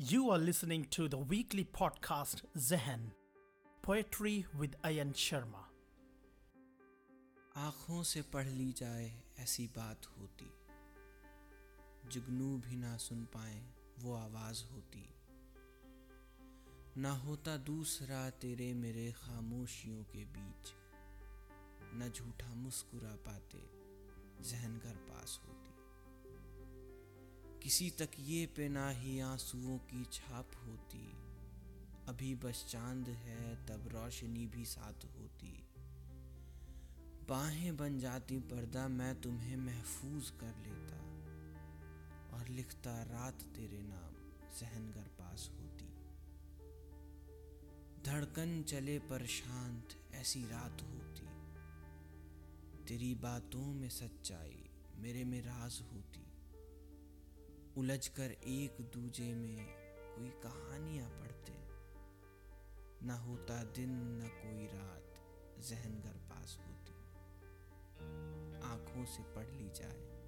You are listening to the weekly podcast, Zehen, Poetry with Ayan Sharma. आँखों से पढ़ ली जाए ऐसी बात होती। जुगनू भी ना सुन पाए वो आवाज़ होती। ना होता दूसरा तेरे मेरे खामोशियों के बीच। न झूठा मुस्कुरा पाते, जहन घर पास होती। किसी तकिए पे ना ही आंसुओं की छाप होती। अभी बस चाँद है, तब रोशनी भी साथ होती। बाहें बन जाती पर्दा, मैं तुम्हें महफूज कर लेता। और लिखता, रात तेरे नाम सहनगर पास होती। धड़कन चले पर शांत, ऐसी रात होती। तेरी बातों में सच्चाई मेरे में राज होती। उलझ कर एक दूजे में कोई कहानियाँ पढ़ते। न होता दिन, न कोई रात, जहन घर पास होती। आँखों से पढ़ ली जाए।